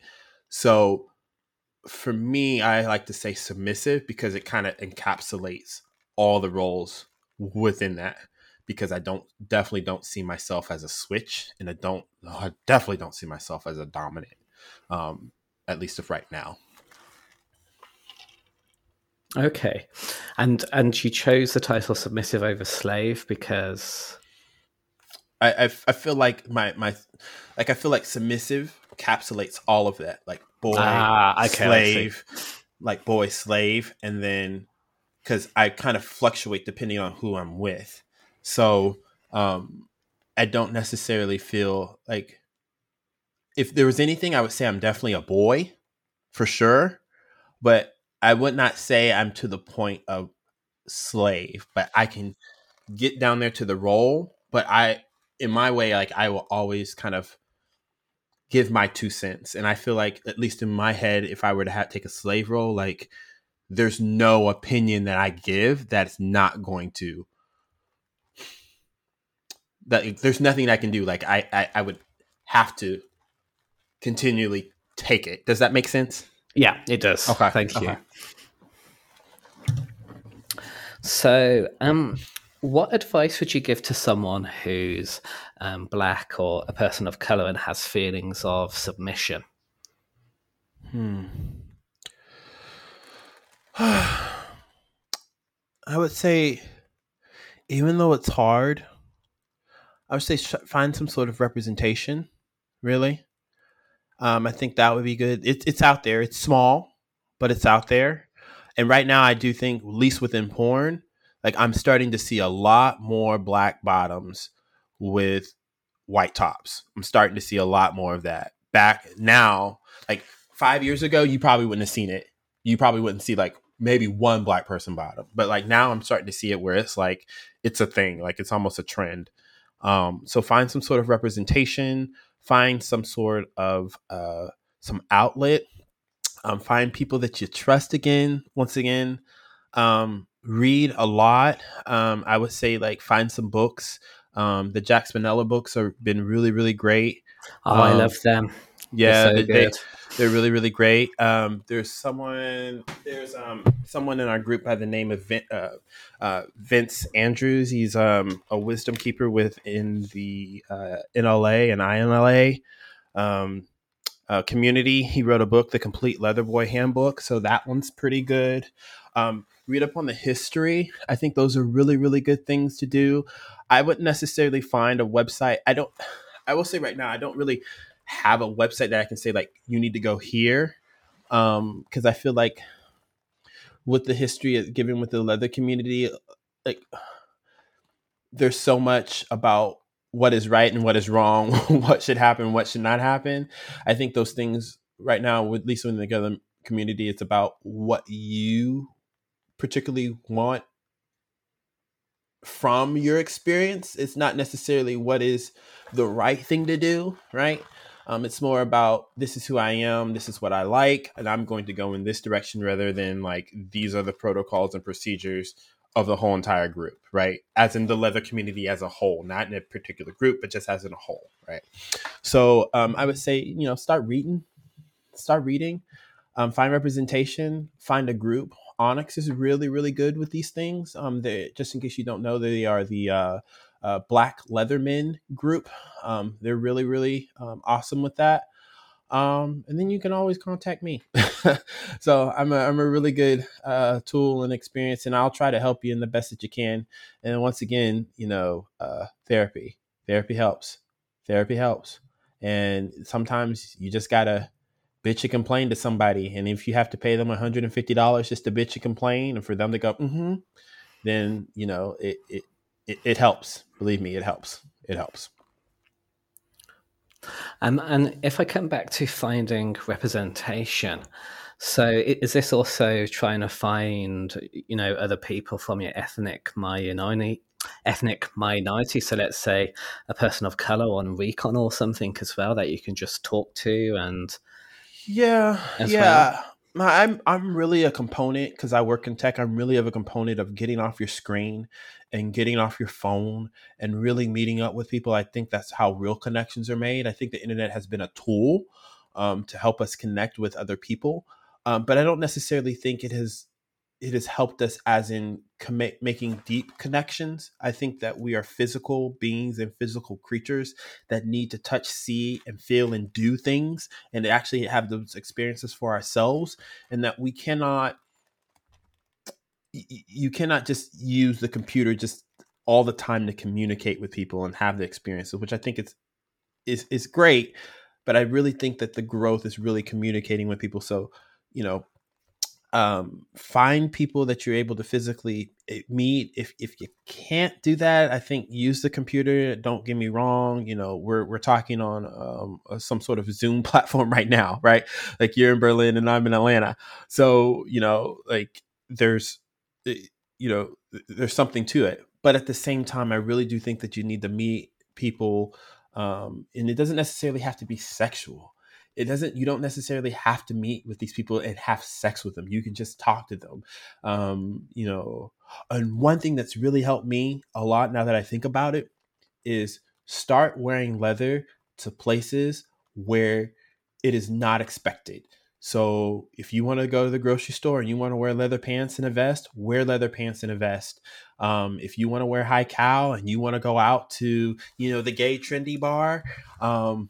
So for me, I like to say submissive because it kind of encapsulates all the roles within that because I don't definitely don't see myself as a switch, and I don't I definitely don't see myself as a dominant, um, at least of right now. Okay, and and you chose the title submissive over slave because? I I, I feel like my my like I feel like submissive encapsulates all of that, like boy, ah, okay, slave, like boy, slave, and then because I kind of fluctuate depending on who I'm with. So um, I don't necessarily feel like if there was anything, I would say I'm definitely a boy for sure, but I would not say I'm to the point of slave, but I can get down there to the role. But I, in my way, like I will always kind of give my two cents. And I feel like, at least in my head, if I were to have, take a slave role, like there's no opinion that I give that's not going to that there's nothing I can do. Like I, I, I would have to continually take it. Does that make sense? Yeah, it does. Okay. Thank you. Okay. So, um, what advice would you give to someone who's um, black or a person of color and has feelings of submission? Hmm. I would say, even though it's hard, I would say find some sort of representation. Really, um, I think that would be good. It's it's out there. It's small, but it's out there. And right now, I do think, at least within porn, like I'm starting to see a lot more black bottoms with white tops. I'm starting to see a lot more of that. Back now, like five years ago, you probably wouldn't have seen it. You probably wouldn't see like maybe one black person bottom. But like now I'm starting to see it where it's like it's a thing, like it's almost a trend. Um, so find some sort of representation, find some sort of uh, some outlet, um, find people that you trust again. Once again, um, read a lot. Um, I would say like find some books. Um, the Jack Rinella books have been really, really great. Oh, I Um, love them. Yeah, so they, they, they're really, really great. Um, there's someone, there's um, someone in our group by the name of Vin, uh, uh, Vince Andrews. He's um, a wisdom keeper within the uh, NLA and INLA um, uh, community. He wrote a book, The Complete Leather Boy Handbook. So that one's pretty good. Um, read up on the history. I think those are really, really good things to do. I wouldn't necessarily find a website. I don't. I will say right now, I don't really have a website that I can say like you need to go here, um, because I feel like with the history given with the leather community, like there's so much about what is right and what is wrong, what should happen, what should not happen. I think those things right now, at least in the leather community, it's about what you particularly want from your experience. It's not necessarily what is the right thing to do, right? Um, it's more about this is who I am, this is what I like, and I'm going to go in this direction rather than like these are the protocols and procedures of the whole entire group, right? As in the leather community as a whole, not in a particular group, but just as in a whole, right? So um, I would say, you know, start reading, start reading, um, find representation, find a group. Onyx is really, really good with these things. Um, just in case you don't know, they are the uh, uh, Black Leathermen group. Um, they're really, really um, awesome with that. Um, and then you can always contact me. so I'm a, I'm a really good uh, tool and experience, and I'll try to help you in the best that you can. And once again, you know, uh, therapy, therapy helps. Therapy helps. And sometimes you just gotta bitch and complain to somebody. And if you have to pay them $150 just to bitch and complain and for them to go, mm-hmm, then, you know, it, it, it, it helps. Believe me, it helps. It helps. Um, and if I come back to finding representation, so is this also trying to find, you know, other people from your ethnic minority, ethnic minority? So let's say a person of color on Recon or something as well that you can just talk to and Yeah, yeah. My- I'm I'm really a component because I work in tech. I'm really of a component of getting off your screen and getting off your phone and really meeting up with people. I think that's how real connections are made. I think the internet has been a tool um, to help us connect with other people, um, but I don't necessarily think it has it has helped us as in making deep connections. I think that we are physical beings and physical creatures that need to touch, see, and feel and do things and actually have those experiences for ourselves and that we cannot you cannot just use the computer just all the time to communicate with people and have the experiences which i think it's is is great but i really think that the growth is really communicating with people so you know um, find people that you're able to physically eh, meet. If if you can't do that, I think use the computer. Don't get me wrong. You know, we're we're talking on um, some sort of Zoom platform right now, right? Like you're in Berlin and I'm in Atlanta, so you know, like there's, eh, you know, there's something to it. But at the same time, I really do think that you need to meet people, um, and it doesn't necessarily have to be sexual it doesn't you don't necessarily have to meet with these people and have sex with them you can just talk to them um, you know and one thing that's really helped me a lot now that i think about it is start wearing leather to places where it is not expected. So if you want to go to the grocery store and you want to wear leather pants and a vest, wear leather pants and a vest. Um, if you want to wear high cow and you want to go out to you know the gay trendy bar, um,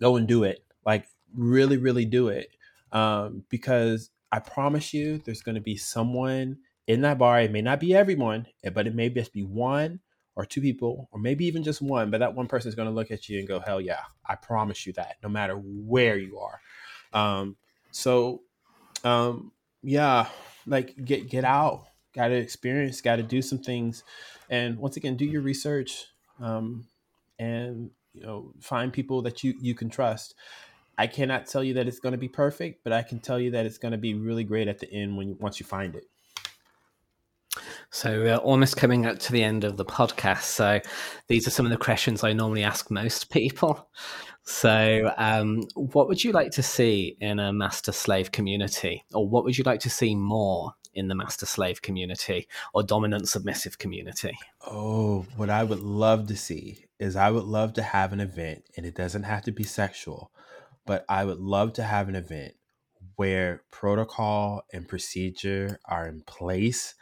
go and do it. Like really, really do it. Um, because I promise you, there's going to be someone in that bar. It may not be everyone, eh, but it may just be one or two people, or maybe even just one. But that one person is going to look at you and go, "Hell yeah, I promise you that." No matter where you are. Um, so, um, yeah, like get get out, got to experience, got to do some things, and once again, do your research, um, and you know, find people that you you can trust. I cannot tell you that it's going to be perfect, but I can tell you that it's going to be really great at the end when you, once you find it. So we're almost coming up to the end of the podcast. So these are some of the questions I normally ask most people. So, um, what would you like to see in a master slave community, or what would you like to see more in the master slave community or dominant submissive community? Oh, what I would love to see is I would love to have an event, and it doesn't have to be sexual, but I would love to have an event where protocol and procedure are in place,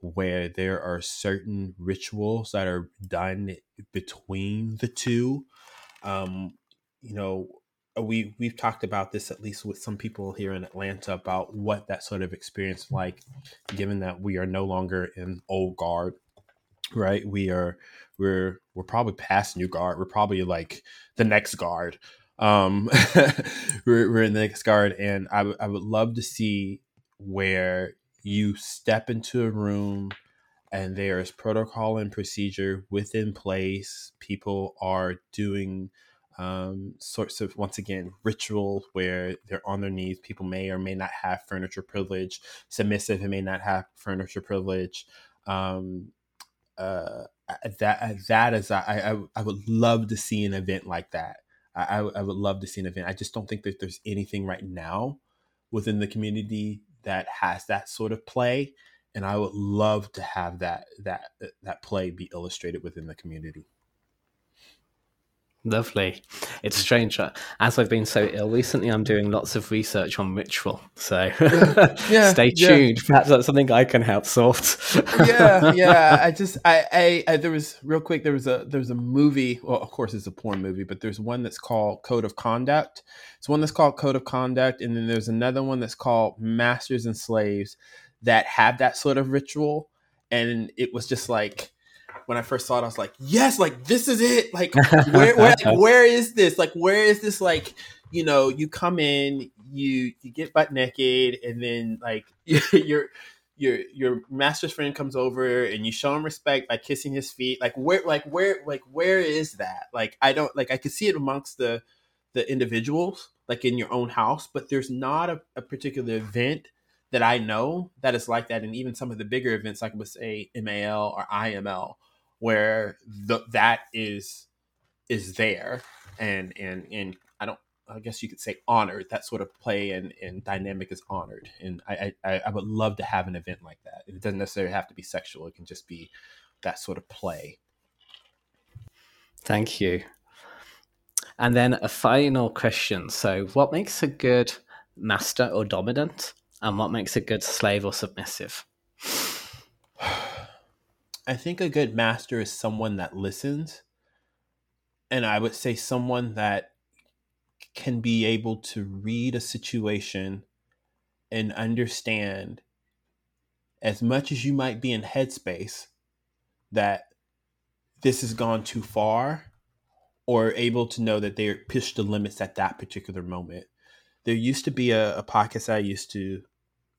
where there are certain rituals that are done between the two. Um, you know, uh, we we've talked about this at least with some people here in Atlanta about what that sort of experience like, given that we are no longer in old guard, right? We are we're we're probably past new guard. We're probably like the next guard. Um, we're, we're in the next guard, and I, w- I would love to see where you step into a room and there is protocol and procedure within place. People are doing um, sorts of once again rituals where they're on their knees. People may or may not have furniture privilege. Submissive and may not have furniture privilege. Um, uh, that that is I, I I would love to see an event like that. I, I would love to see an event. I just don't think that there's anything right now within the community that has that sort of play, and I would love to have that that that play be illustrated within the community. Lovely. It's strange. As I've been so ill recently, I'm doing lots of research on ritual. So yeah, stay tuned. Yeah. Perhaps that's something I can help sort. yeah, yeah. I just, I, I, I, there was real quick. There was a, there was a movie. Well, of course, it's a porn movie, but there's one that's called Code of Conduct. It's one that's called Code of Conduct, and then there's another one that's called Masters and Slaves that have that sort of ritual, and it was just like when I first saw it, I was like, yes, like this is it. Like where where, like, where is this? Like where is this? Like you know, you come in, you you get butt naked, and then like your your your master's friend comes over and you show him respect by kissing his feet. Like where like where like where is that? Like I don't like I could see it amongst the the individuals like in your own house, but there's not a, a particular event that I know that is like that. And even some of the bigger events, like with say MAL or IML, where the, that is is there. And and and I don't I guess you could say honored. That sort of play and, and dynamic is honored. And I, I I would love to have an event like that. It doesn't necessarily have to be sexual. It can just be that sort of play. Thank you. And then a final question. So what makes a good master or dominant and what makes a good slave or submissive I think a good master is someone that listens. And I would say someone that can be able to read a situation and understand as much as you might be in headspace that this has gone too far or able to know that they're pushed the limits at that particular moment. There used to be a, a podcast I used to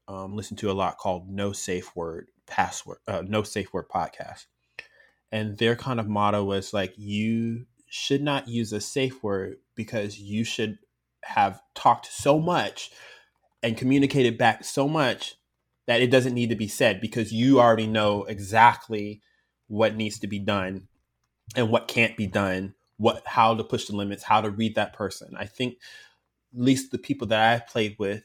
um, listen to a lot called No Safe Word password, uh, no safe word podcast. And their kind of motto was like, you should not use a safe word because you should have talked so much and communicated back so much that it doesn't need to be said because you already know exactly what needs to be done and what can't be done what how to push the limits how to read that person i think at least the people that i've played with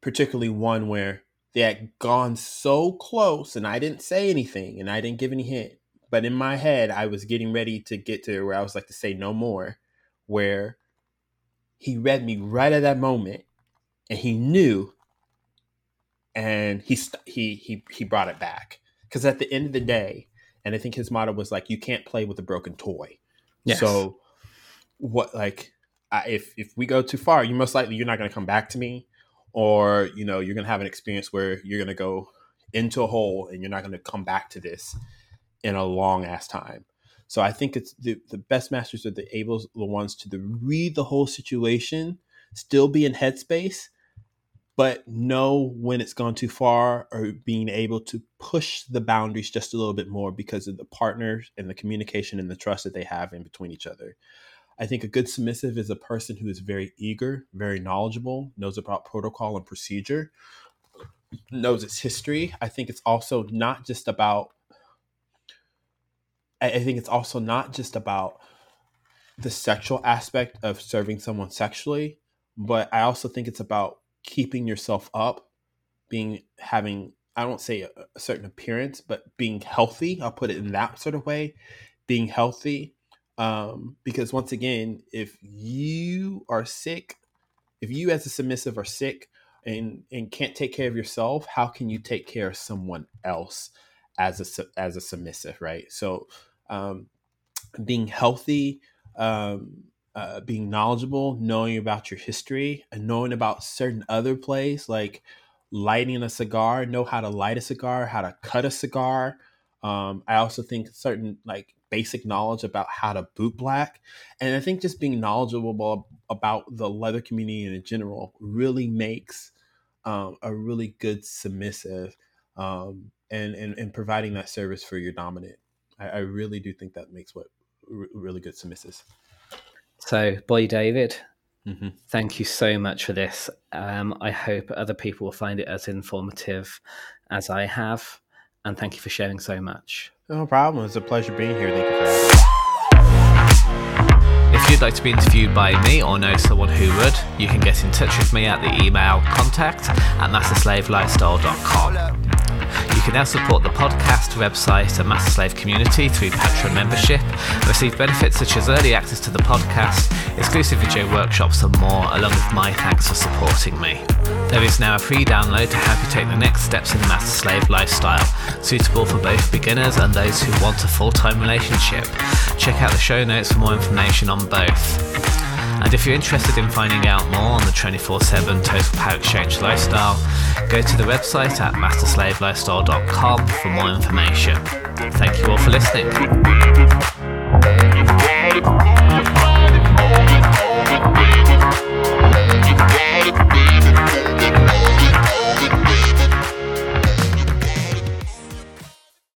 particularly one where they had gone so close and I didn't say anything and I didn't give any hint, but in my head, I was getting ready to get to where I was like to say no more, where he read me right at that moment, and he knew, and he st- he he he brought it back because at the end of the day, and I think his motto was like, "You can't play with a broken toy." Yes. So, what like I, if if we go too far, you most likely you're not going to come back to me, or you know you're going to have an experience where you're going to go into a hole and you're not going to come back to this in a long ass time. So I think it's the, the best masters are the able the ones to the, read the whole situation, still be in headspace, but know when it's gone too far or being able to push the boundaries just a little bit more because of the partners and the communication and the trust that they have in between each other. I think a good submissive is a person who is very eager, very knowledgeable, knows about protocol and procedure, knows its history. I think it's also not just about I think it's also not just about the sexual aspect of serving someone sexually, but I also think it's about keeping yourself up, being having I don't say a, a, certain appearance, but being healthy. I'll put it in that sort of way, being healthy. Um, because once again, if you are sick, if you as a submissive are sick and and can't take care of yourself, how can you take care of someone else as a as a submissive, right? So um, being healthy, um, uh, being knowledgeable, knowing about your history, and knowing about certain other plays like lighting a cigar, know how to light a cigar, how to cut a cigar. Um, I also think certain like basic knowledge about how to boot black, and I think just being knowledgeable about the leather community in general really makes um, a really good submissive, um, and, and and providing that service for your dominant. I, I really do think that makes what r- really good submissives. So, Boi, David, mm-hmm. thank you so much for this. Um, I hope other people will find it as informative as I have. And thank you for sharing so much. No problem. It's a pleasure being here. Thank you for having me. If you'd like to be interviewed by me or know someone who would, you can get in touch with me at the email contact at mastersslavelifestyle.com. You can now support the podcast, website, and Master Slave community through Patreon membership, and receive benefits such as early access to the podcast, exclusive video workshops, and more, along with my thanks for supporting me. There is now a free download to help you take the next steps in the Master Slave lifestyle, suitable for both beginners and those who want a full time relationship. Check out the show notes for more information on both. And if you're interested in finding out more on the 24 7 Total Power Exchange lifestyle, go to the website at masterslavelifestyle.com for more information. Thank you all for listening.